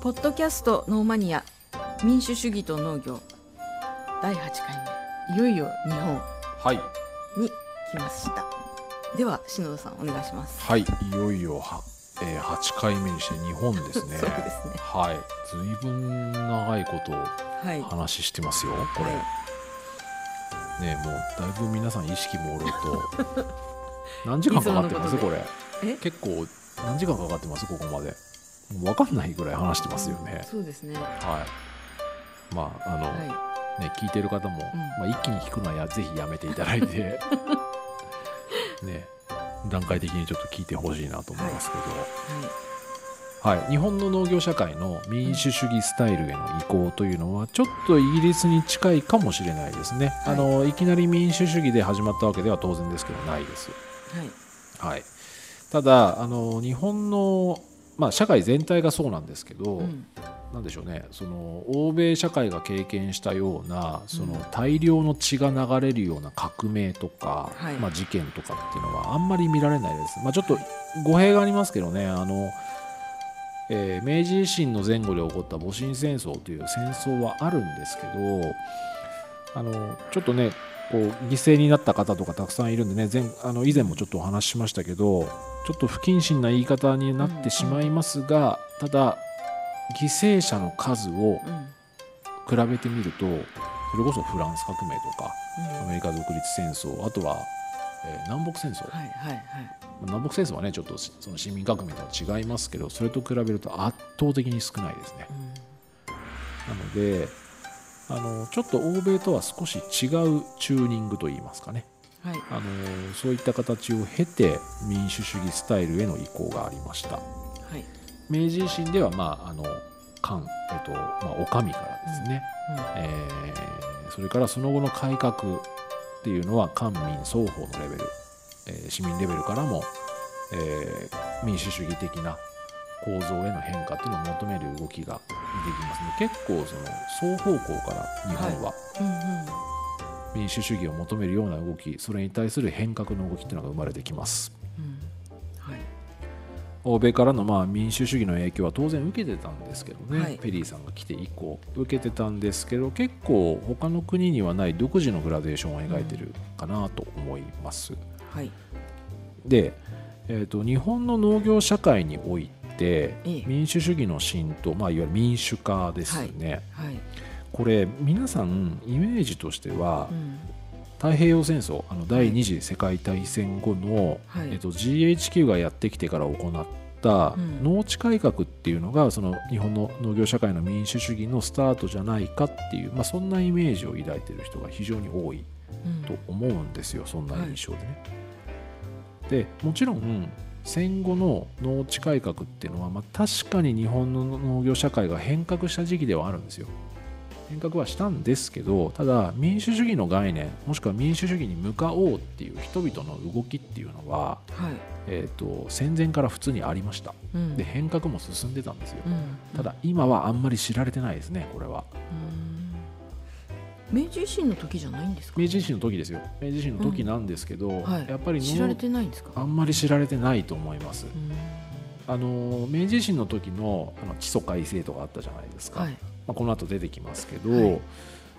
ポッドキャストノーマニア民主主義と農業。第8回目。いよいよ日本。はい。に来ました。では篠田さんお願いします。はい。いよいよは、えー、8回目にして日本ですね。そうですね。はい。ずいぶん長いこと話してますよこれ、ねもうだいぶ皆さん意識朦朧と 何時間かかってます？これ。え？結構何時間かかってます？ここまで分かんないぐらい話してますよね、そうですね。ははい。まああの、い。ね、聞いてる方も、まあ、一気に聞くのはやぜひやめていただいて ね段階的にちょっと聞いてほしいなと思いますけど、はい。日本の農業社会の民主主義スタイルへの移行というのはちょっとイギリスに近いかもしれないですね、はいい、あのいきなり民主主義で始まったわけでは当然ですけどないです、はい。はい、ただあの日本の、まあ、社会全体がそうなんですけど、うん。なんでしょうね。その欧米社会が経験したようなそのうん。大量の血が流れるような革命とか、はい。まあ、事件とかっていうのはあんまり見られないです、まあ、ちょっと語弊がありますけどね。あの、えー明治維新の前後で起こった戊辰戦争という戦争はあるんですけどあのちょっとねこう犠牲になった方とかたくさんいるんでね前あの以前もちょっとお話ししましたけどちょっと不謹慎な言い方になってしまいますが、ただ犠牲者の数をうん比べてみるとそれこそフランス革命とかうん。アメリカ独立戦争あとは、えー南北戦争、はいはいはい。南北戦争はねちょっとしその市民革命とは違いますけどそれと比べると圧倒的に少ないですね。なのであのちょっと欧米とは少し違うチューニングといいますかねはい。あのそういった形を経て民主主義スタイルへの移行がありました。はい。明治維新ではまああの官えっとまあお上からですね、えーそれからその後の改革っていうのは官民双方のレベル、えー市民レベルからも、えー民主主義的な構造への変化っていうのを求める動きが出てきますので結構その双方向から日本はうんうん民主主義を求めるような動きそれに対する変革の動きっていうのが生まれてきます。うん。はい。欧米からのまあ民主主義の影響は当然受けてたんですけどね、はい。ペリーさんが来て以降受けてたんですけど結構他の国にはない独自のグラデーションを描いてるかなと思います。はい。で、えー、と日本の農業社会においてええ。民主主義の浸透、まあ、いわゆる民主化ですよね、はいこれ皆さんイメージとしてはうん。太平洋戦争あの第二次世界大戦後の、はい。えっと、GHQ がやってきてから行ったうん。農地改革っていうのがその日本の農業社会の民主主義のスタートじゃないかっていう、まあ、そんなイメージを抱いてる人が非常に多いうん。と思うんですよそんな印象でね。でもちろん戦後の農地改革っていうのは、まあ、確かに日本の農業社会が変革した時期ではあるんですよ。変革はしたんですけどただ民主主義の概念もしくは民主主義に向かおうっていう人々の動きっていうのは、はい。えー、と戦前から普通にありました。うん。で変革も進んでたんですよ。うん。ただ今はあんまり知られてないですねこれは。うん。明治維新の時じゃないんですか？明治維新の時ですよ。明治維新の時なんですけど、はい。やっぱり農知られてないんですか？あんまり知られてないと思います。うん。あの明治維新の時のあの基礎改正とかあったじゃないですか、はいまあ、この後出てきますけど、はい。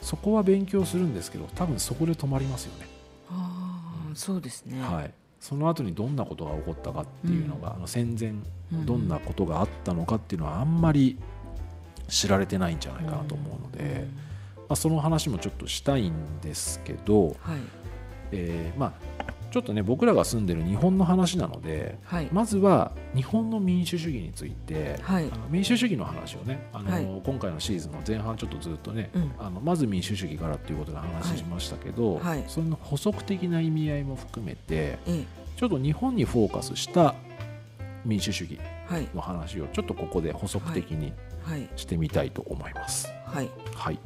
そこは勉強するんですけど多分そこで止まりますよね、ああそうですね。はい、その後にどんなことが起こったかっていうのが、あの戦前うん。どんなことがあったのかっていうのはあんまり知られてないんじゃないかなと思うので、まあ、その話もちょっとしたいんですけど、はい。えーまあ、ちょっとね僕らが住んでる日本の話なのではい。まずは日本の民主主義について、はい。あの民主主義の話をねあの、はい。今回のシーズンの前半ちょっとずっとね、うん。あのまず民主主義からっていうことで話しましたけど、その補足的な意味合いも含めてえちょっと日本にフォーカスした民主主義の話をちょっとここで補足的にはい。してみたいと思います。はい。はい、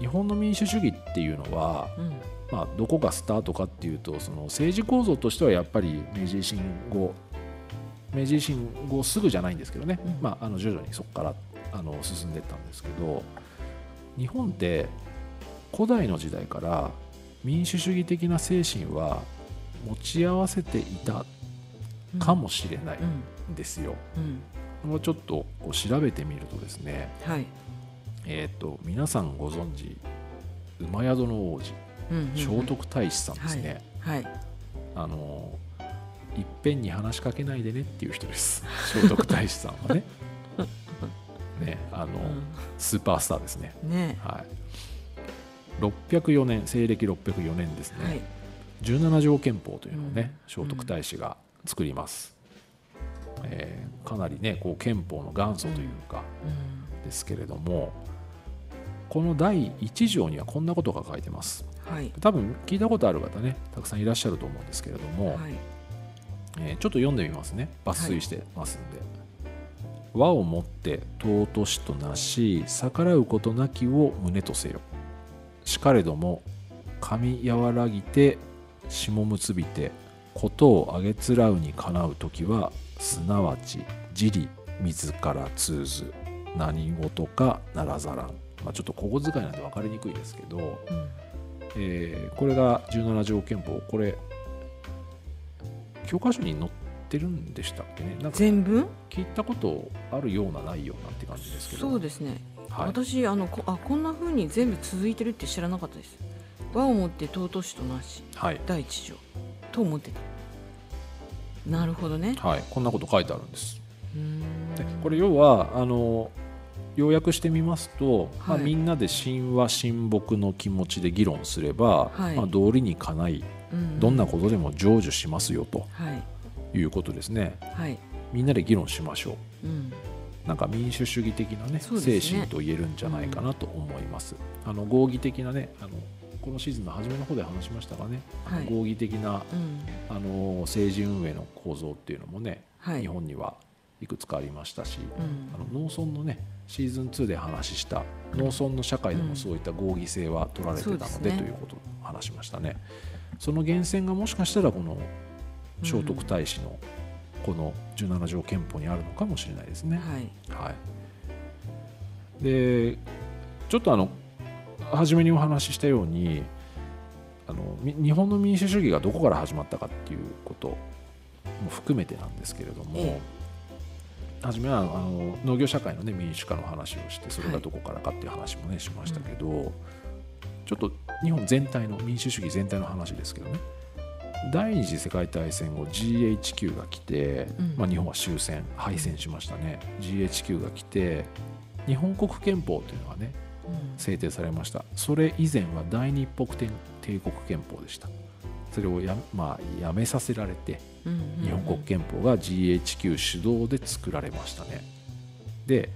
日本の民主主義っていうのは、うんまあ、どこがスタートかっていうとその政治構造としてはやっぱり明治維新後明治維新後すぐじゃないんですけどね、うん。まあ、あの徐々にそこからあの進んでいったんですけど日本って古代の時代から民主主義的な精神は持ち合わせていたかもしれないうん。んですよ。うん。もうちょっとこう調べてみるとですね、はい。えー、と皆さんご存知馬宿の王子聖徳太子さんですね、はい。あのいっぺんに話しかけないでねっていう人です。聖徳太子さんはね。ねあの、うスーパースターですね。んね。はい。604年西暦604年ですね、はい。17条憲法というのをね、うん。聖徳太子が作ります、えーかなりねこう憲法の元祖というかうん。ですけれどもこの第1条にはこんなことが書いてます。はい。多分聞いたことある方ねたくさんいらっしゃると思うんですけれども、はい。えーちょっと読んでみますね。抜粋してますんで、和をもって尊しとなし逆らうことなきを胸とせよ。しかれども噛み和らぎて下結びてことをあげつらうにかなう時はすなわち自利自ら通ず何事かならざらん、まあ、ちょっと小言遣いなんで分かりにくいですけど、うん。えーこれが17条憲法。これ教科書に載ってるんでしたっけね？なんか全文？聞いたことあるようなないようなって感じですけど。そうですね。はい、私あのこあこんな風に全部続いてるって知らなかったです。和をもって尊しとなしはい。第一条。と思ってた。なるほどね。はい、こんなこと書いてあるんです。うーん。でこれ要はあの要約してみますと、まあ、はい。みんなで神話神木の気持ちで議論すれば、はい。まあ、道理にかないうんどんなことでも成就しますよとはい。いうことですね。はい。みんなで議論しましょう。うん。なんか民主主義的なねね。精神と言えるんじゃないかなと思います。あの合議的なねあのこのシーズンの初めの方で話しましたがね、はい。合議的なうん。あの政治運営の構造っていうのもね、はい。日本にはいくつかありましたし、うん。あの農村のねシーズン2で話した農村の社会でもそういった合議制は取られてたので,、ということを話しましたね。その源泉がもしかしたらこの聖徳太子のこの17条憲法にあるのかもしれないですね。はい。はい、でちょっとあの初めにお話ししたようにあのみ日本の民主主義がどこから始まったかっていうことも含めてなんですけれども、え初めはあの農業社会の、ね、民主化の話をしてそれがどこからかっていう話もね、しましたけど、ちょっと日本全体の民主主義全体の話ですけどね。第二次世界大戦後 GHQ が来て、うん。まあ、日本は終戦敗戦しましたね。GHQ が来て日本国憲法というのがねうん。制定されました。それ以前は大日北帝帝国憲法でした。それをや,、まあ、やめさせられてうん日本国憲法が GHQ 主導で作られましたね。で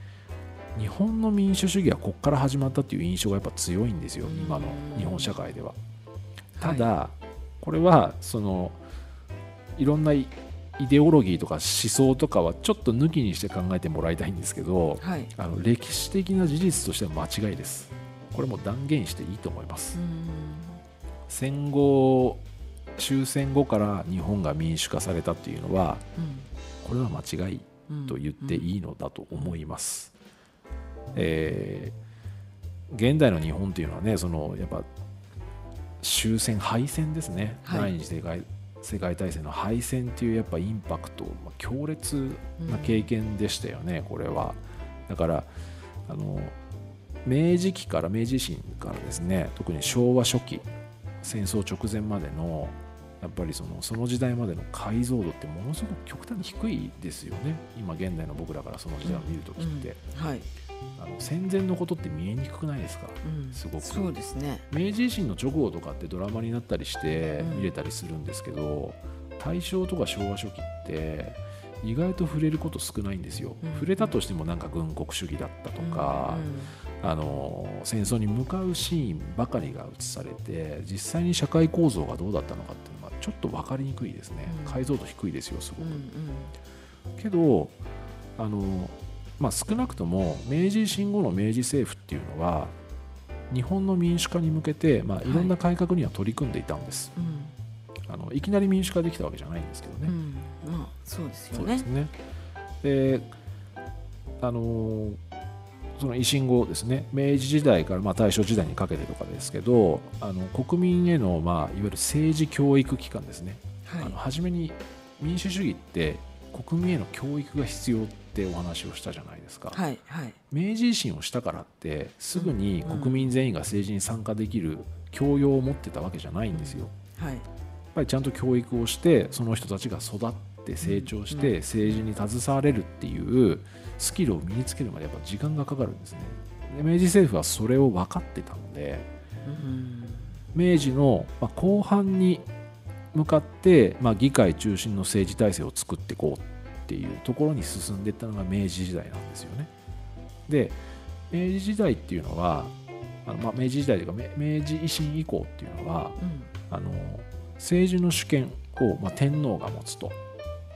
日本の民主主義はここから始まったっていう印象がやっぱ強いんですようん。今の日本社会では。ただ、これはそのいろんなイイデオロギーとか思想とかはちょっと抜きにして考えてもらいたいんですけどはい。あの歴史的な事実としては間違いです。これも断言していいと思います。うん。戦後終戦後から日本が民主化されたっていうのはこれは間違いうんと言っていいのだと思います。えー現代の日本っていうのはねそのやっぱ終戦敗戦ですね、はい第二次世界世界大戦の敗戦っていうやっぱインパクト、まあ強烈な経験でしたよね、これは。だからあの明治期から明治維新からですね特に昭和初期戦争直前までのやっぱりそのその時代までの解像度ってものすごく極端に低いですよね。今現代の僕らからその時代を見るときって、うん。はい。あの戦前のことって見えにくくないですか？うん。すごく。そうですね。明治維新の直後とかってドラマになったりしてうん。見れたりするんですけど、大正とか昭和初期って意外と触れること少ないんですよ、うん。触れたとしてもなんか軍国主義だったとか、あの戦争に向かうシーンばかりが映されて実際に社会構造がどうだったのかってちょっと分かりにくいですね、うん。解像度低いですよすごく、うんうん。けどあの、まあ、少なくとも明治維新後の明治政府っていうのは日本の民主化に向けて、まあ、いろんな改革には取り組んでいたんです、うん。あのいきなり民主化できたわけじゃないんですけどね、うん。まあそうですよね。そうですね。であのその維新後ですね。明治時代からまあ大正時代にかけてとかですけどあの国民への、まあ、いわゆる政治教育機関ですね、はい。あの初めに民主主義って国民への教育が必要っってお話をしたじゃないですか、はいはい。明治維新をしたからってすぐに国民全員が政治に参加できる教養を持ってたわけじゃないんですよ。はい。やっぱりちゃんと教育をしてその人たちが育って成長しうんて政治に携われるっていうスキルを身につけるまでやっぱ時間がかかるんですね。で明治政府はそれを分かってたのでうん明治のまあ後半に向かってまあ議会中心の政治体制を作っていこうっていうところに進んでいったのが明治時代なんですよね。で明治時代っていうのはあのまあ明治時代というか明明治維新以降っていうのはうんあの政治の主権を、まあ、天皇が持つと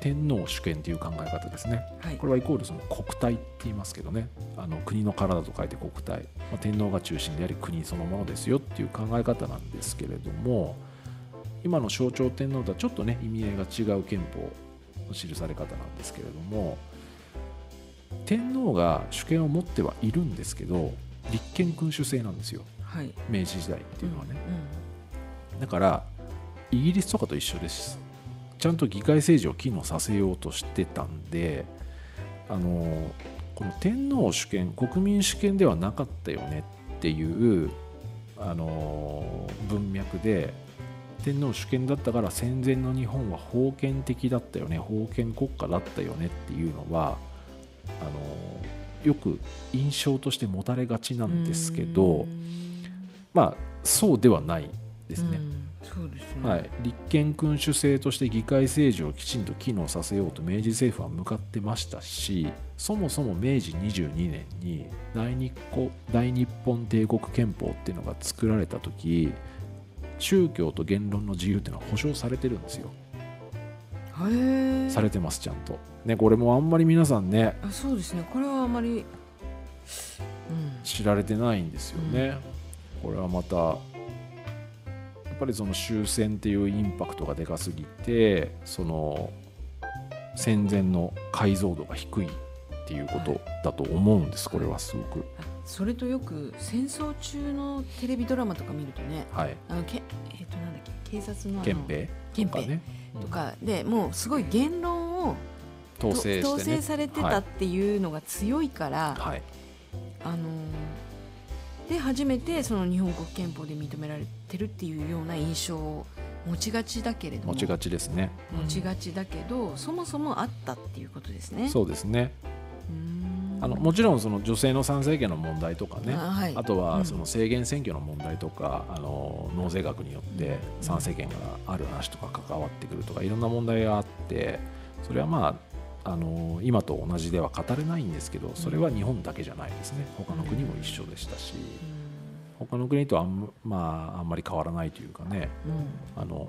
天皇主権という考え方ですね。はい。これはイコールその国体って言いますけどね。あの国の体と書いて国体、まあ、天皇が中心であり国そのものですよっていう考え方なんですけれども今の象徴天皇とはちょっとね意味合いが違う憲法の記され方なんですけれども天皇が主権を持ってはいるんですけど立憲君主制なんですよ。はい。明治時代っていうのはね、うだからイギリスとかと一緒ですちゃんと議会政治を機能させようとしてたんであのこの天皇主権国民主権ではなかったよねっていうあの文脈で天皇主権だったから戦前の日本は封建的だったよね封建国家だったよねっていうのはあのよく印象として持たれがちなんですけど、うんまあそうではないですね。うんそうですね。はい、立憲君主制として議会政治をきちんと機能させようと明治政府は向かってましたしそもそも明治22年に大日こ大日本帝国憲法っていうのが作られた時宗教と言論の自由っていうのは保障されてるんですよ。されてますちゃんと。ねこれもあんまり皆さんねあそうですね。これはあまりうん。知られてないんですよね、これはまたやっぱりその終戦っていうインパクトがでかすぎてその戦前の解像度が低いっていうことだと思うんです、これはすごく。あそれとよく戦争中のテレビドラマとか見るとねはい。あのけえっ、となんだっけ警察の憲兵憲兵とかね。とかでもうすごい言論を統制ね。統制されてたっていうのが強いから、はい、はい。あのーで初めてその日本国憲法で認められてるっていうような印象を持ちがちだけれども持ちがちですね、持ちがちだけど、そもそもあったっていうことですね。そうですね。あのもちろんその女性の参政権の問題とかねあはい。あとうん。はその制限選挙の問題とか、あの納税額によって参政権がある話とか関わってくるとかいろんな問題があってそれはまああの今と同じでは語れないんですけどそれは日本だけじゃないですね。他の国も一緒でしたし他の国とあん,、まあ、あんまり変わらないというかね。うん。あの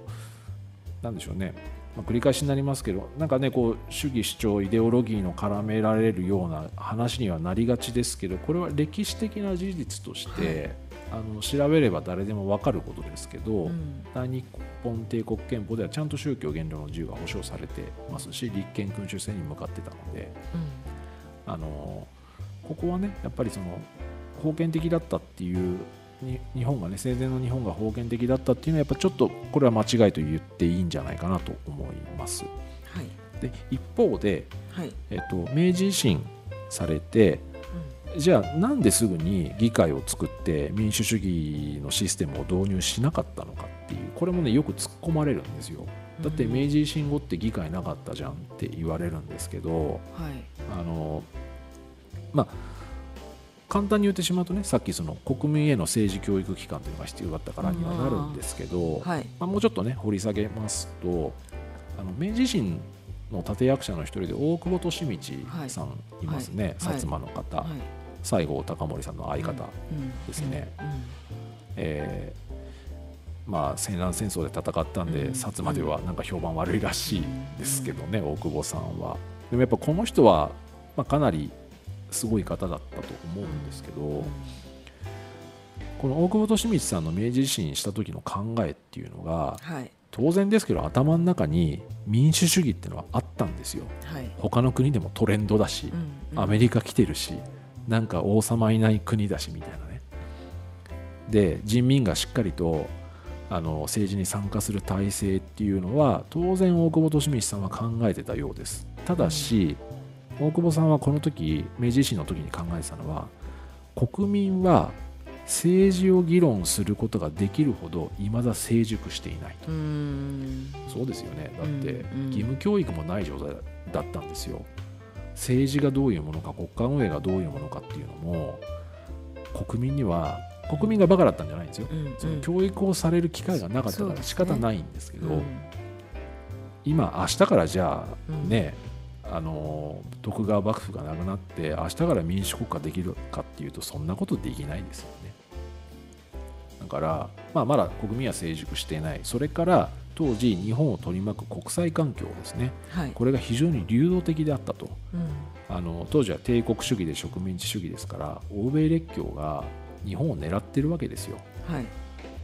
なんでしょうね、まあ繰り返しになりますけどなんかねこう主義主張イデオロギーの絡められるような話にはなりがちですけどこれは歴史的な事実として、あの調べれば誰でも分かることですけど、うん。大日本帝国憲法ではちゃんと宗教言論の自由が保障されてますし立憲君主制に向かってたので。あのここはねやっぱりその封建的だったっていうに日本がね戦前の日本が封建的だったっていうのはやっぱちょっとこれは間違いと言っていいんじゃないかなと思います。はい。で一方で、はい。えっと、明治維新されてじゃあなんですぐに議会を作って民主主義のシステムを導入しなかったのかっていうこれもねよく突っ込まれるんですよ。だって明治維新後って議会なかったじゃんって言われるんですけど、はい。あのまあ簡単に言ってしまうとねさっきその国民への政治教育機関というのが必要だったからにはなるんですけど、はい。まあ、もうちょっとね掘り下げますとあの明治維新の立役者の一人で大久保利通さんいますね、はい。薩摩の方、はい西郷隆盛さんの相方、うんですね。まあ、西南戦争で戦ったんで、うん。薩摩ではなんか評判悪いらしいですけどね、大久保さんは。でもやっぱこの人は、まあ、かなりすごい方だったと思うんですけど、うん。この大久保利通さんの明治維新した時の考えっていうのがはい。当然ですけど頭の中に民主主義っていうのはあったんですよ。はい。他の国でもトレンドだし、うん。アメリカ来てるしなんか王様いない国だしみたいなね。で人民がしっかりとあの政治に参加する体制っていうのは当然大久保利通さんは考えてたようです。ただし、大久保さんはこの時明治維新の時に考えてたのは国民は政治を議論することができるほど未だ成熟していないと、うん。そうですよね。だって義務教育もない状態だったんですよ政治がどういうものか国家運営がどういうものかっていうのも国民には国民がバカだったんじゃないんですよ。うんその教育をされる機会がなかったから仕方ないんですけど、うん。今明日からじゃあうん。ね、あの徳川幕府がなくなって明日から民主国家できるかっていうとそんなことできないですよね。だから、まあ、まだ国民は成熟していない。それから当時日本を取り巻く国際環境ですね。はい。これが非常に流動的であったと。うん。あの当時は帝国主義で植民地主義ですから欧米列強が日本を狙ってるわけですよ。はい。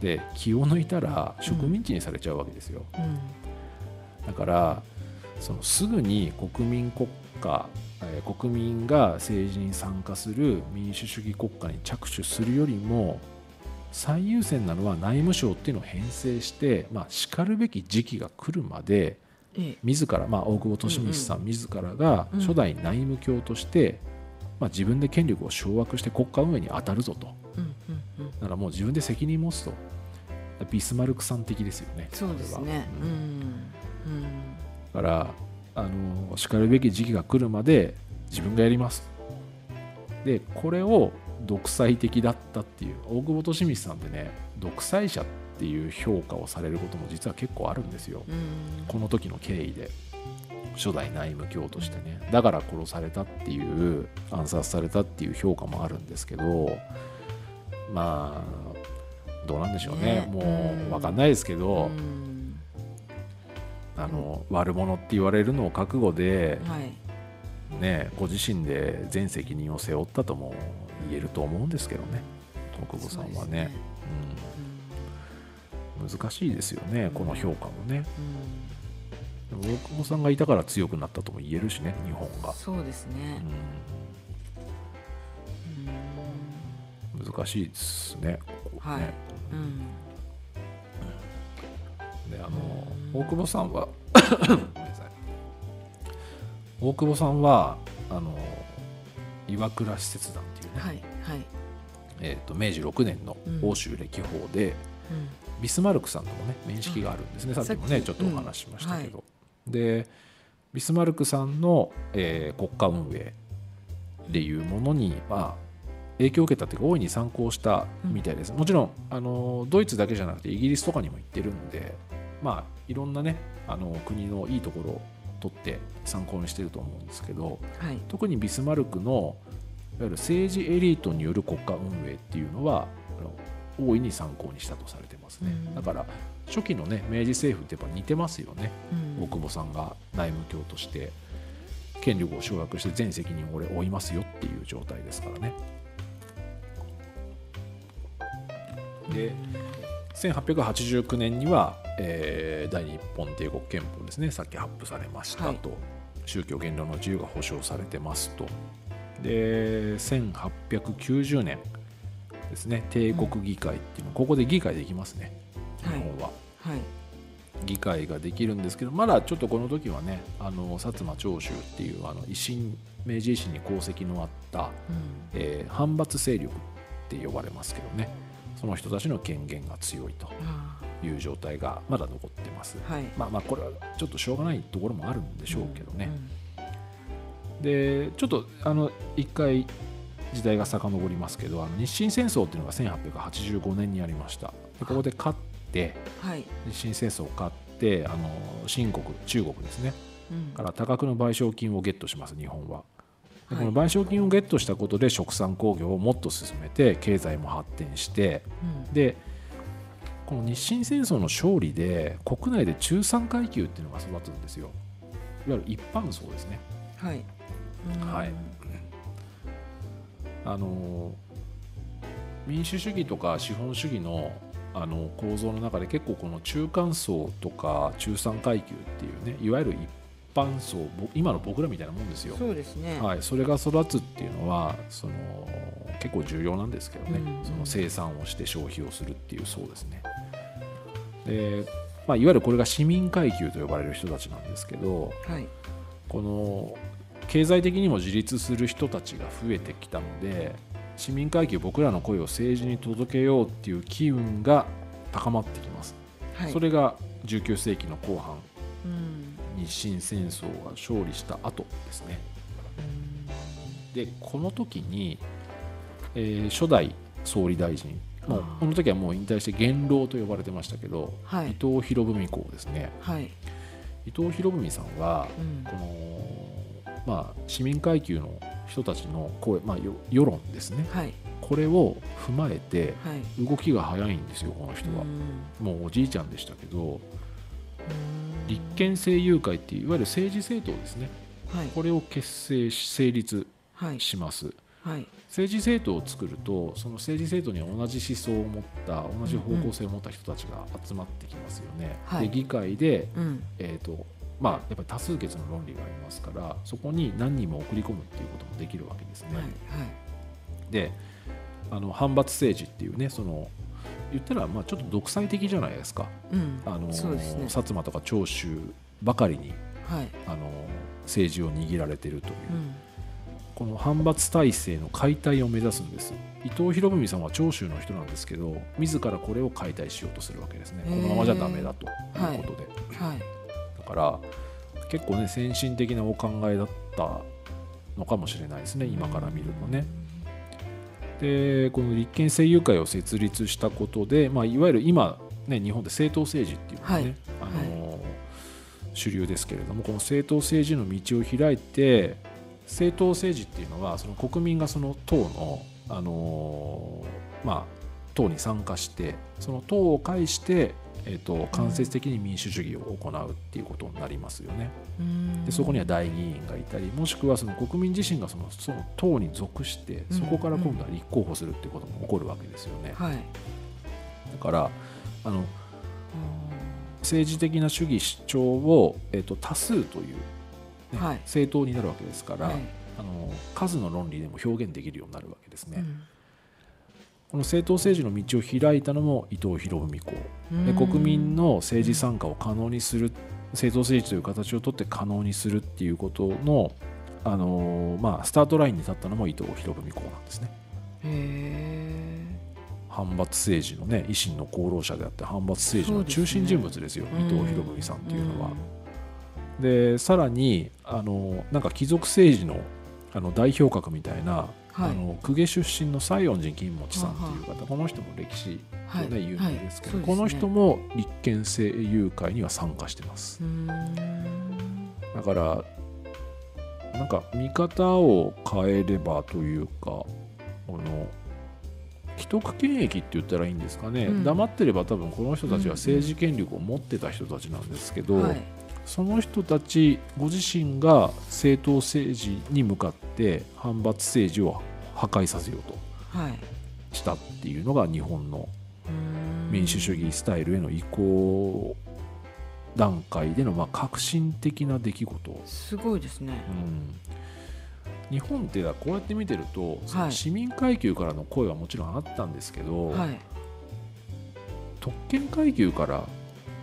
で気を抜いたら植民地にされちゃうわけですよ、うん。だからそのすぐに国民国家、えー国民が政治に参加する民主主義国家に着手するよりも最優先なのは内務省っていうのを編成して、まあ、しかるべき時期が来るまでええ。自ら、まあ、大久保利通さん自らがうん。初代内務卿として、まあ、自分で権力を掌握して国家運営に当たるぞと。だからもう自分で責任持つと。ビスマルクさん的ですよねそうですね。これは。うん。うん。だからあのしかるべき時期が来るまで自分がやります。でこれを独裁的だったっていう大久保利通さんってね独裁者っていう評価をされることも実は結構あるんですよ。うん。この時の経緯で。初代内務卿としてね。だから殺されたっていう暗殺されたっていう評価もあるんですけどまあどうなんでしょうね。ね。もうん。う分かんないですけど、うん。あの悪者って言われるのを覚悟で、はい。ね、ご自身で全責任を背負ったとも言えると思うんですけどね。大久保さんはね。うん、難しいですよねこの評価もね。うん。大久保さんがいたから強くなったとも言えるしね日本が、そうですね。うん、難しいですねここはい。ねうん。であのうん。大久保さんは 大久保さんはあの岩倉使節団っていうね、はいはい。えー、と明治6年のうん。欧州歴訪で、うん。ビスマルクさんともね面識があるんですね、さっきもねちょっとお話ししましたけど、でビスマルクさんの、えー国家運営っていうものに、まあ、影響を受けたというか大いに参考したみたいです、もちろんあのドイツだけじゃなくてイギリスとかにも行ってるんでまあいろんなねあの国のいいところを取って参考にしてると思うんですけどはい。特にビスマルクのいわゆる政治エリートによる国家運営っていうのは大いに参考にしたとされてますね、うん。だから初期のね明治政府ってやっぱ似てますよね、うん。大久保さんが内務卿として権力を掌握して全責任を俺負いますよっていう状態ですからね。で1889年には、えー大日本帝国憲法ですねさっき発布されましたと、はい。宗教言論の自由が保障されてますと。で1890年ですね帝国議会っていうのここで議会できますね日はい。本は、はい。議会ができるんですけどまだちょっとこの時はねあの薩摩長州っていうあの維新明治維新に功績のあった、うん。えー反発勢力って呼ばれますけどねその人たちの権限が強いとあいう状態がまだ残ってます。ーはい。まあまあこれはちょっとしょうがないところもあるんでしょうけどね、うんでちょっとあの一回時代が遡りますけどあの日清戦争っていうのが1885年にありました。でここで勝ってはい。日清戦争を勝ってあの新国中国ですね。うん。から多額の賠償金をゲットします日本はこの賠償金をゲットしたことで殖産工業をもっと進めて経済も発展してうん。でこの日清戦争の勝利で国内で中産階級っていうのが育つんですよ。いわゆる一般層ですね。はい。うん。はいあの民主主義とか資本主義のあの構造の中で結構この中間層とか中産階級っていうねいわゆる一般層ぼ今の僕らみたいなもんですよ。そうですね。はい、それが育つっていうのはその結構重要なんですけどね、うん。その生産をして消費をするっていうそうですね。でまあ、いわゆるこれが市民階級と呼ばれる人たちなんですけどはい。この経済的にも自立する人たちが増えてきたので市民階級僕らの声を政治に届けようっていう機運が高まってきます、はい。それが19世紀の後半。うん日清戦争が勝利した後ですね。でこの時に、えー初代総理大臣もうこの時はもう引退して元老と呼ばれてましたけど、はい。伊藤博文公ですね。はい。伊藤博文さんはうん。この、まあ、市民階級の人たちの声、まあ、よ世論ですね。はい。これを踏まえてはい。動きが早いんですよこの人は。うん。もうおじいちゃんでしたけどうん立憲政友会っていういわゆる政治政党ですね。はい。これを結成し成立はい。します。はい。政治政党を作るとその政治政党には同じ思想を持った同じ方向性を持った人たちが集まってきますよね。はい。で議会で、うん。えーとまあ、やっぱり多数決の論理がありますからそこに何人も送り込むっていうこともできるわけですね。はい。はい。であの反発政治っていうねその言ったらまあちょっと独裁的じゃないですか。うん。あのね。薩摩とか長州ばかりにはい。あの政治を握られているという、うん。この反発体制の解体を目指すんです。伊藤博文さんは長州の人なんですけど自らこれを解体しようとするわけですね。このままじゃダメだということで、はい。だから結構ね先進的なお考えだったのかもしれないですね今から見るとねでこの立憲政友会を設立したことで、まあ、いわゆる今、ね、日本で政党政治っていうのがね、はい。あの主流ですけれどもこの政党政治の道を開いて政党政治っていうのはその国民がその党の、あのまあ、党に参加してその党を介して、えー、と間接的に民主主義を行うっていうことになりますよね。うん。でそこには代議員がいたりもしくはその国民自身がそのその党に属してうん。そこから今度は立候補するっていうことも起こるわけですよね。はい。だからあの政治的な主義主張を、えー、と多数という、ねはい。政党になるわけですから、はい。あの数の論理でも表現できるようになるわけですね。うんこの政党政治の道を開いたのも伊藤博文公。でうん。国民の政治参加を可能にする政党政治という形をとって可能にするっていうことの、あのーまあ、スタートラインに立ったのも伊藤博文公なんですね。反発政治のね維新の功労者であって反発政治の中心人物ですよ伊藤博文さんっていうのは。でさらにあのなんか貴族政治のあの代表格みたいな、はい。あの公家出身の西園寺金持さんっていう方この人も歴史はいでね有名ですけど、はい。この人も立憲政友会には参加してます。だからなんか見方を変えればというかこの既得権益って言ったらいいんですかね、うん。黙ってれば多分この人たちは政治権力を持ってた人たちなんですけど、はいその人たちご自身が政党政治に向かって反発政治を破壊させようとはい。したっていうのが日本の民主主義スタイルへの移行段階でのまあ革新的な出来事、すごいですね。うん、日本ってこうやって見てると、その市民階級からの声はもちろんあったんですけど、はい。特権階級から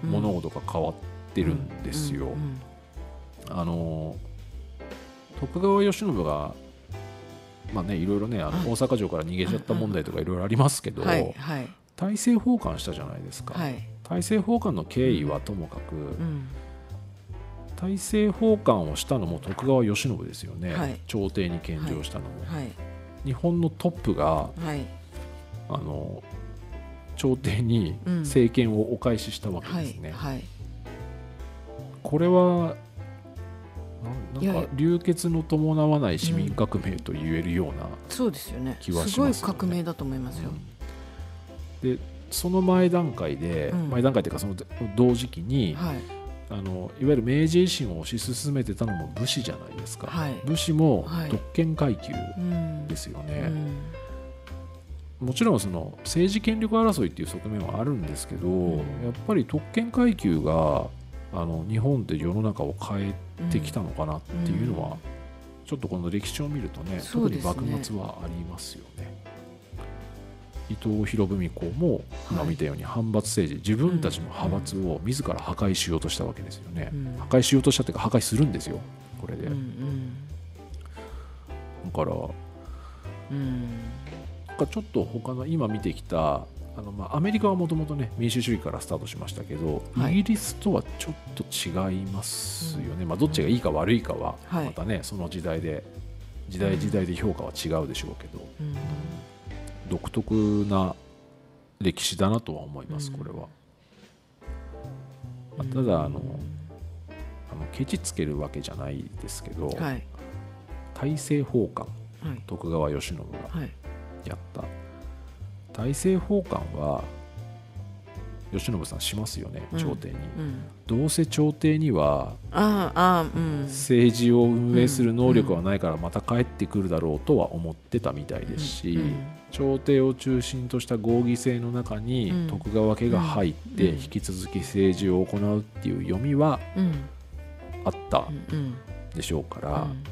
うん物事が変わってるんですよ。うんうんあの徳川慶喜がまあねいろいろねあのはい。大阪城から逃げちゃった問題とかい。ろいろありますけど、はいはい。大政奉還したじゃないですか、はい。大政奉還の経緯はともかく、うん大政奉還をしたのも徳川慶喜ですよね、はい。朝廷に献上したのも、はい。日本のトップがはい。あの朝廷にうん。政権をお返ししたわけはいですね、はいこれはなんか流血の伴わない市民革命と言えるような、そうですよね。気はしすごいますよね革命だと思いますよ。でその前段階で、うん。前段階というかその同時期に、はい。あのいわゆる明治維新を推し進めてたのも武士じゃないですか、はい。武士もはい。特権階級うんですようね、ん。もちろんその政治権力争いっていう側面はあるんですけど、ん。やっぱり特権階級があの日本って世の中を変えてきたのかなっていうのは、うん。ちょっとこの歴史を見るとね特に幕末はありますよね。伊藤博文公も今見たように反発政治、自分たちの派閥を自ら破壊しようとしたわけですよね。うん。破壊しようとしたっていうか破壊するんですよこれで。うんうん。からうん。なんかちょっと他の今見てきたあのまあアメリカはもともとね民主主義からスタートしましたけど、はい。イギリスとはちょっと違いますよね、まあ、どっちがいいか悪いかははい。またね、その時代で時代時代で評価は違うでしょうけど、うん独特な歴史だなとは思います、うん。これは。まあただあのあのケチつけるわけじゃないですけど、はい。大政奉還はい。徳川慶喜がはい。やった大政奉還は慶喜さんしますよねうん。朝廷に、うん。どうせ朝廷には政治を運営する能力はないからまた帰ってくるだろうとは思ってたみたいですし、うん朝廷を中心とした合議制の中にうん。徳川家が入ってうん。引き続き政治を行うっていう読みはうん。あったうんうんでしょうから、うん。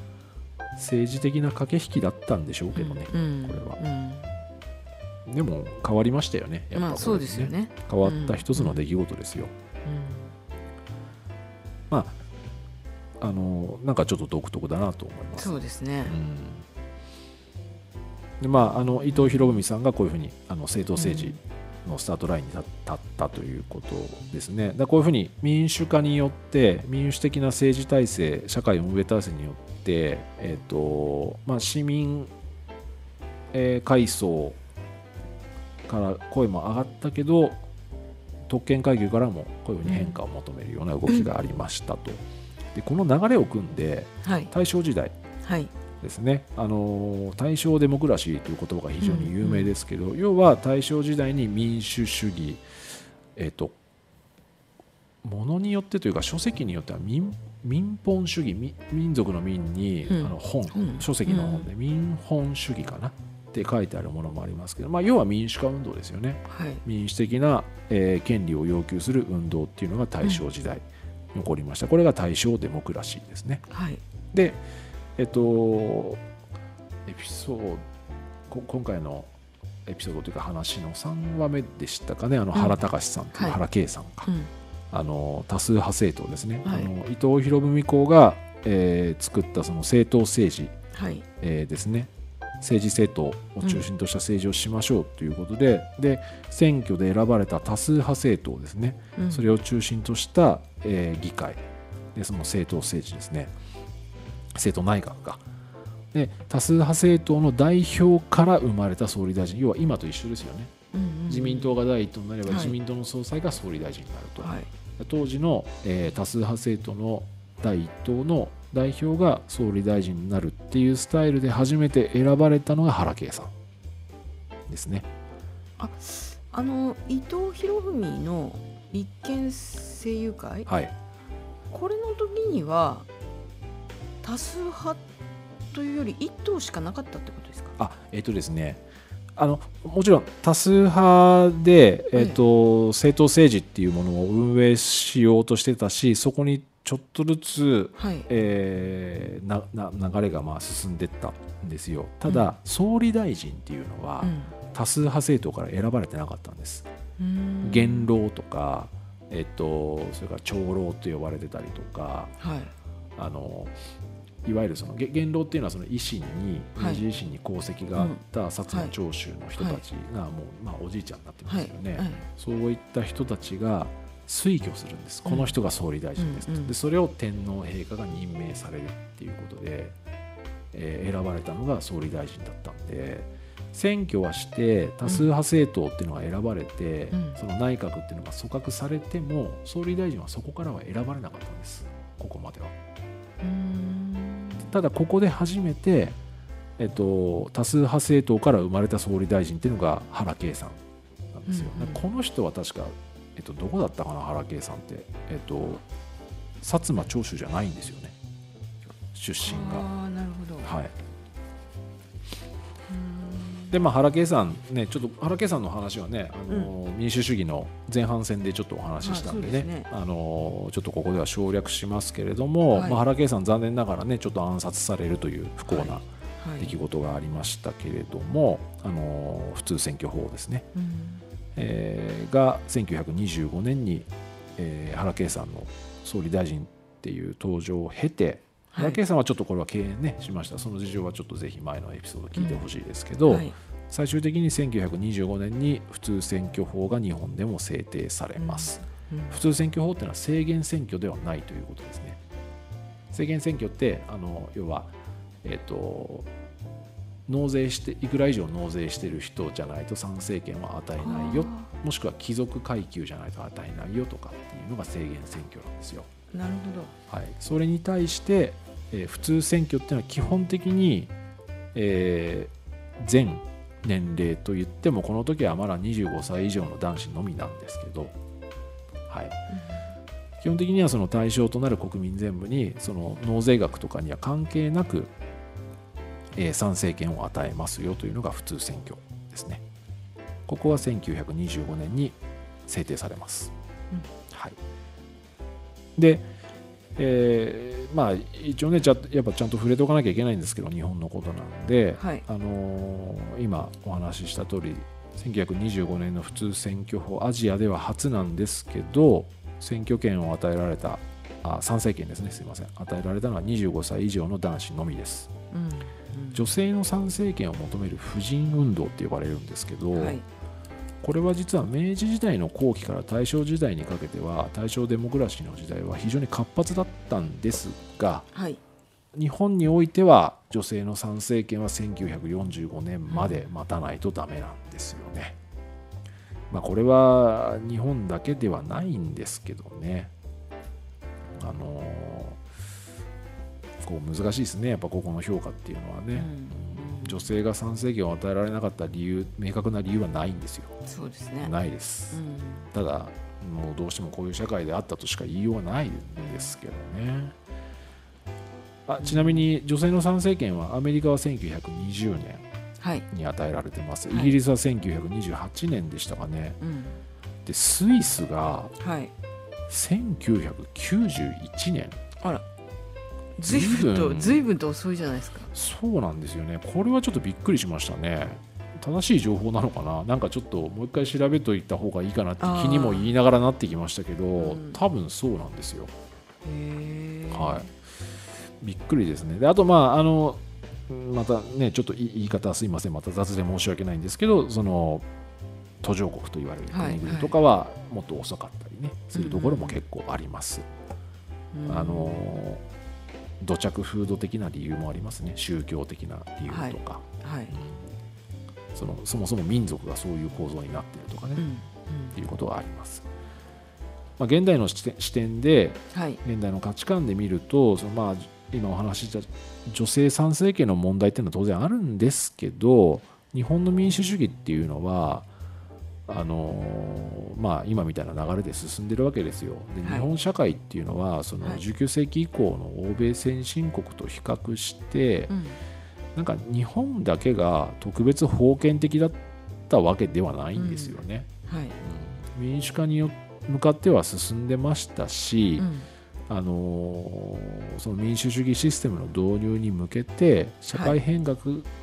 政治的な駆け引きだったんでしょうけどね、うん。これは。うんでも変わりましたよね。やっぱこれまあそうですよね。変わった一つの出来事ですよ、まああのなんかちょっと独特だなと思います。そうですね。うん。でまあ、あの伊藤博文さんがこういうふうにあの政党政治のスタートラインに立立ったということですね。だこういうふうに民主化によって民主的な政治体制社会運営体制によって、えーとまあ、市民、えー階層から声も上がったけど特権階級からもこういうふうに変化を求めるような動きがありましたと。でこの流れを組んではい。大正時代はい。ですね、あの大正デモクラシーという言葉が非常に有名ですけど、要は大正時代に民主主義、えっとものによってというか書籍によっては民民本主義民民族の民に、うん。あの本、うん。書籍の本で、民本主義かなって書いてあるものもありますけど、まあ、要は民主化運動ですよね。はい。民主的な、えー権利を要求する運動っていうのが大正時代に起こりました、これが大正デモクラシーですね。はい。で、えっと、エピソード、こ今回のエピソードというか話の3話目でしたかね、あのん。原隆さんという、はい。原圭さんか、うん。あの多数派政党ですね、はい。あの伊藤博文公が、えー作ったその政党政治、はい。えーですね、政治政党を中心とした政治をしましょうということで、で選挙で選ばれた多数派政党ですね、うん。それを中心とした、えー議会。でその政党政治ですね。政党内閣かで多数派政党の代表から生まれた総理大臣。要は今と一緒ですよね、うんうん。自民党が第一党になればはい。自民党の総裁が総理大臣になると、はい。当時の、えー多数派政党の第一党の代表が総理大臣になるっていうスタイルで初めて選ばれたのが原圭さんですね。あの伊藤博文の立憲政友会？はい。これの時には多数派というより一党しかなかったってことですか？あえっ、とですね。あのもちろん多数派で、えーと政党政治っていうものを運営しようとしてたしそこにちょっとずつ、はい。えーなな流れがまあ進んでったんですよ。ただ、総理大臣っていうのは、多数派政党から選ばれてなかったんです。うん。元老とか、えっと、それから長老と呼ばれてたりとかはい。あのいわゆるそのげ元老っていうのはその維新にはい。明治維新に功績があった薩摩長州の人たちがもう、まあ、おじいちゃんになってますよね、はい。そういった人たちが推挙するんです、うん。この人が総理大臣ですと、うんうんでそれを天皇陛下が任命されるっていうことで、えー選ばれたのが総理大臣だったんで選挙はして多数派政党っていうのが選ばれて、うん。その内閣っていうのが組閣されても総理大臣はそこからは選ばれなかったんです。ここまでは。うん。ただここで初めて、えっと、多数派政党から生まれた総理大臣っていうのが原圭さんなんですよ、うんうん。この人は確か、えっと、どこだったかな原圭さんって、えっと、薩摩長州じゃないんですよね。出身が。ああなるほど。はい、うん。でまあ原圭さんねちょっと原圭さんの話はねあの、民主主義の前半戦でちょっとお話ししたんでね,、ね。あのちょっとここでは省略しますけれども、はい。まあ、原圭さん残念ながらねちょっと暗殺されるという不幸な、はい。出来事がありましたけれども、あの普通選挙法ですね、うんえーが1925年に、えー原圭さんの総理大臣っていう登場を経て、はい。ラケイさんはちょっとこれは敬遠ねしました。その事情はちょっとぜひ前のエピソード聞いてほしいですけど、はい。最終的に1925年に普通選挙法が日本でも制定されます、うん。普通選挙法っていうのは制限選挙ではないということですね制限選挙ってあの要はえっ、と納税していくら以上納税してる人じゃないと参政権は与えないよ。もしくは貴族階級じゃないと与えないよとかっていうのが制限選挙なんですよ。なるほど。はい、それに対して、えー普通選挙っていうのは基本的に、えー全年齢といってもこの時はまだ25歳以上の男子のみなんですけど、はい、基本的にはその対象となる国民全部にその納税額とかには関係なく、えー参政権を与えますよというのが普通選挙ですね。ここは1925年に制定されます。うんはい、で、えーまあ一応ねちゃやっぱちゃんと触れておかなきゃいけないんですけど日本のことなんで、はい。あのー今お話しした通り1925年の普通選挙法アジアでは初なんですけど選挙権を与えられたあ参政権ですね。すいません。与えられたのは25歳以上の男子のみです。うんうん女性の参政権を求める婦人運動って呼ばれるんですけど、はいこれは実は明治時代の後期から大正時代にかけては大正デモクラシーの時代は非常に活発だったんですがはい日本においては女性の参政権は1945年まで待たないとダメなんですよね。まあ、これは日本だけではないんですけどね。あのーこう難しいですね。やっぱここの評価っていうのはね。うん。女性が参政権を与えられなかった理由明確な理由はないんですよ。そうですね。ないです。うん。ただもうどうしてもこういう社会であったとしか言いようがないんですけどね。あちなみに女性の参政権はアメリカは1920年はい。に与えられてます、はい。イギリスは1928年でしたかね。うん。でスイスがはい。1991年あら随分と随分。と遅いじゃないですか。そうなんですよね。これはちょっとびっくりしましたね。正しい情報なのかな？なんかちょっともう一回調べといた方がいいかなって気にも言いながらなってきましたけど、うん。多分そうなんですよ。はい、びっくりですね。であと、まあ、あのまたね、ちょっと言い方はすいません、また雑で申し訳ないんですけど、その途上国と言われるはい国々とかはもっと遅かったりね、するところも結構あります。うん。あの土着風土的な理由もありますね、宗教的な理由とか、はい。そのそもそも民族がそういう構造になっているとかね、っうん。ていうことがあります。まあ、現代の視点でうんはい。現代の価値観で見るとそのまあ今お話しした女性参政権の問題っていうのは当然あるんですけど日本の民主主義っていうのはあのまあ、今みたいな流れで進んでるわけですよ。ではい。日本社会っていうのはそのはい。19世紀以降の欧米先進国と比較して、うん。なんか日本だけが特別封建的だったわけではないんですよね。はい。うん。民主化によ向かっては進んでましたし、うんあのーその民主主義システムの導入に向けて社会変革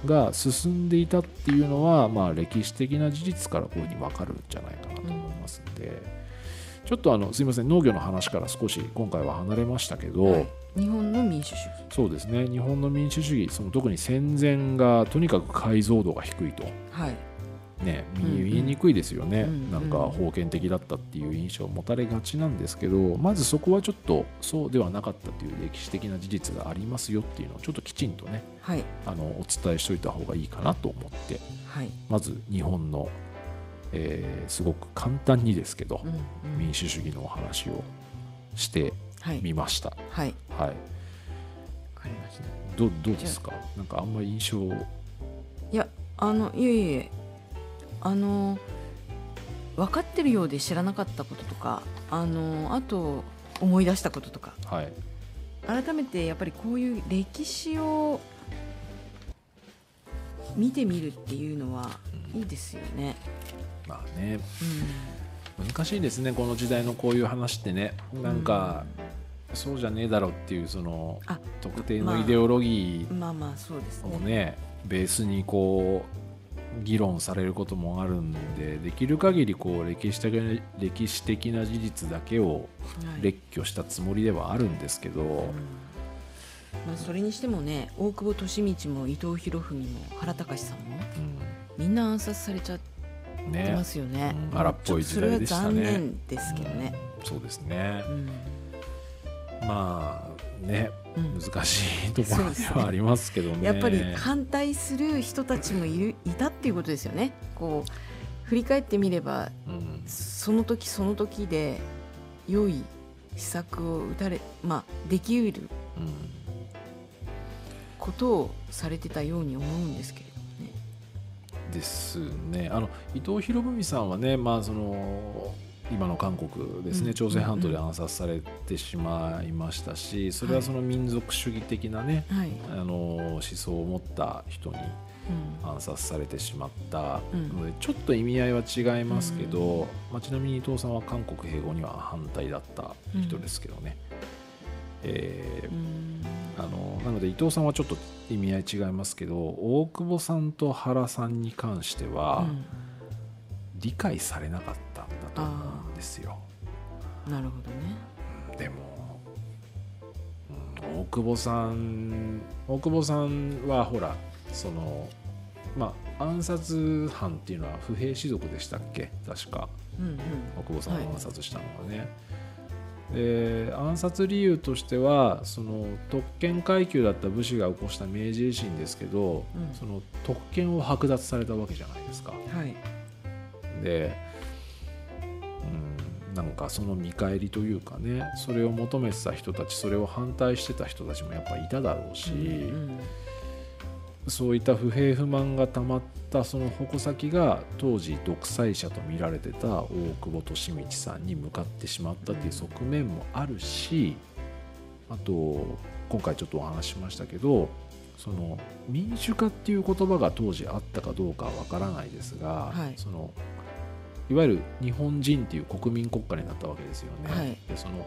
が進んでいたっていうのは、まあ、歴史的な事実からこういうふうに分かるんじゃないかなと思いますんで、ちょっとあのすいません農業の話から少し今回は離れましたけど、はい。日本の民主主義。そうですね。日本の民主主義その特に戦前がとにかく解像度が低いと、はいね、うん見えにくいですよね、うんなんか封建的だったっていう印象を持たれがちなんですけどまずそこはちょっとそうではなかったという歴史的な事実がありますよっていうのをちょっときちんとねはい。あのお伝えしておいた方がいいかなと思ってはい。まず日本の、えーすごく簡単にですけどうんうん。民主主義のお話をしてはい。みました。はい。はい、わかりました。どどうですか？なんかあんまり印象いやあのいえいえあの分かってるようで知らなかったこととかあのあと思い出したこととか。はい。改めてやっぱりこういう歴史を見てみるっていうのはいいですよね。まあね。う難しいですねこの時代のこういう話ってね。なんか、そうじゃねえだろうっていうそのあ特定まあ。のイデオロギん、まあまあそうですね。ーをねベースにこう議論されることもあるんでできる限りこう歴史的な歴史的な事実だけをはい。列挙したつもりではあるんですけど、うん。まあ、それにしてもね大久保利通も伊藤博文も原隆さんもうみんな暗殺されちゃっん、てねますよね。うん。荒っぽい時代でしたね。残念ですけどね、そうですね。うん。まあね。うん難しいところではありますけどね。やっぱり反対する人たちもいるいたっていうことですよね。こう振り返ってみればうん。その時その時で良い施策を打たれ、まあ、できうるうんことをされてたように思うんですけれどもね。ですね。あの伊藤博文さんはね、まあ、その今の韓国ですね、うん。朝鮮半島で暗殺されてしまいましたし、それはその民族主義的なね、はい、あの思想を持った人にうん。暗殺されてしまった。うん。ので、ちょっと意味合いは違いますけど、まあ、ちなみに伊藤さんは韓国併合には反対だった人ですけどね。えーうん。あのなので伊藤さんはちょっと意味合い違いますけど大久保さんと原さんに関しては、うん。理解されなかったんだとですよ。なるほどね。でも、うん大久保さん大久保さんはほらそのまあ暗殺犯っていうのは不平士族でしたっけ？確かうんうん大久保さんはいを暗殺したのはね。で暗殺理由としてはその特権階級だった武士が起こした明治維新ですけど、うんその特権を剥奪されたわけじゃないですか。はい。で、うん、なんかその見返りというかねそれを求めてた人たちそれを反対してた人たちもやっぱいただろうし、うんそういった不平不満がたまったその矛先が当時独裁者と見られてた大久保利通さんに向かってしまったっていう側面もあるしあと今回ちょっとお話ししましたけどその民主化っていう言葉が当時あったかどうかはわからないですが、はい。そのいわゆる日本人っていう国民国家になったわけですよね。はい。でその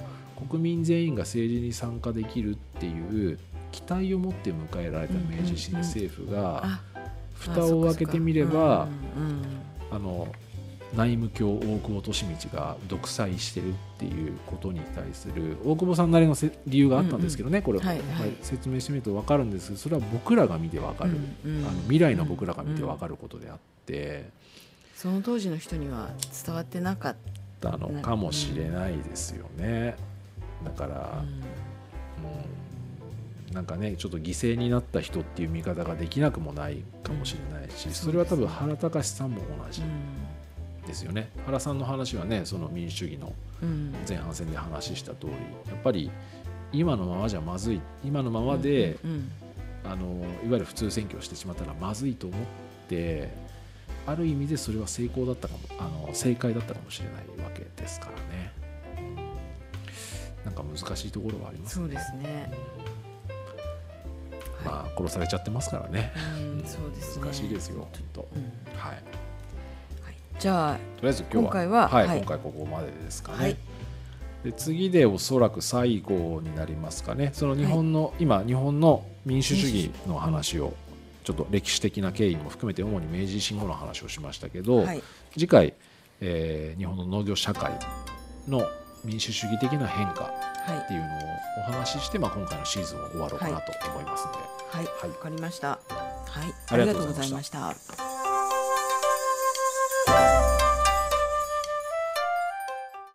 国民全員が政治に参加できるっていう期待を持って迎えられた明治維新で政府があ蓋を開けてみればあの内務卿大久保利通が独裁してるっていうことに対する大久保さんなりのせ理由があったんですけどね、これ、は。いはい。説明してみると分かるんです。けどそれは僕らが見て分かる、うんうん。あの未来の僕らが見て分かることであって、その当時の人には伝わってなかったのかもしれないですよね。だから、た。うんうんなんかねちょっと犠牲になった人っていう見方ができなくもないかもしれないし、うんそれは多分原隆さんも同じうですよね。原さんの話はねその民主主義のんうん前半戦で話した通りやっぱり今のままじゃまずい今のままで、うんあのいわゆる普通選挙をしてしまったらまずいと思ってある意味でそれは成功だったかもあの正解だったかもしれないわけですからね。なんか難しいところはありますそうですね。まあ殺されちゃってますからね。うんそうですね。難しいですよ、きっと。うんはい。はいじゃあとりあえず今日は今回ははい、はい今回ここまでですかね。はいで次でおそらく最後になりますかね。その日本の、今日本の民主主義の話をちょっと歴史的な経緯も含めて主に明治維新後の話をしましたけど、はい。次回、えー日本の農業社会の民主主義的な変化はい。っていうのをお話しして、まあ、今回のシーズンを終わろうかなと思いますので、はい。はい。わかりました。はい。ありがとうございました。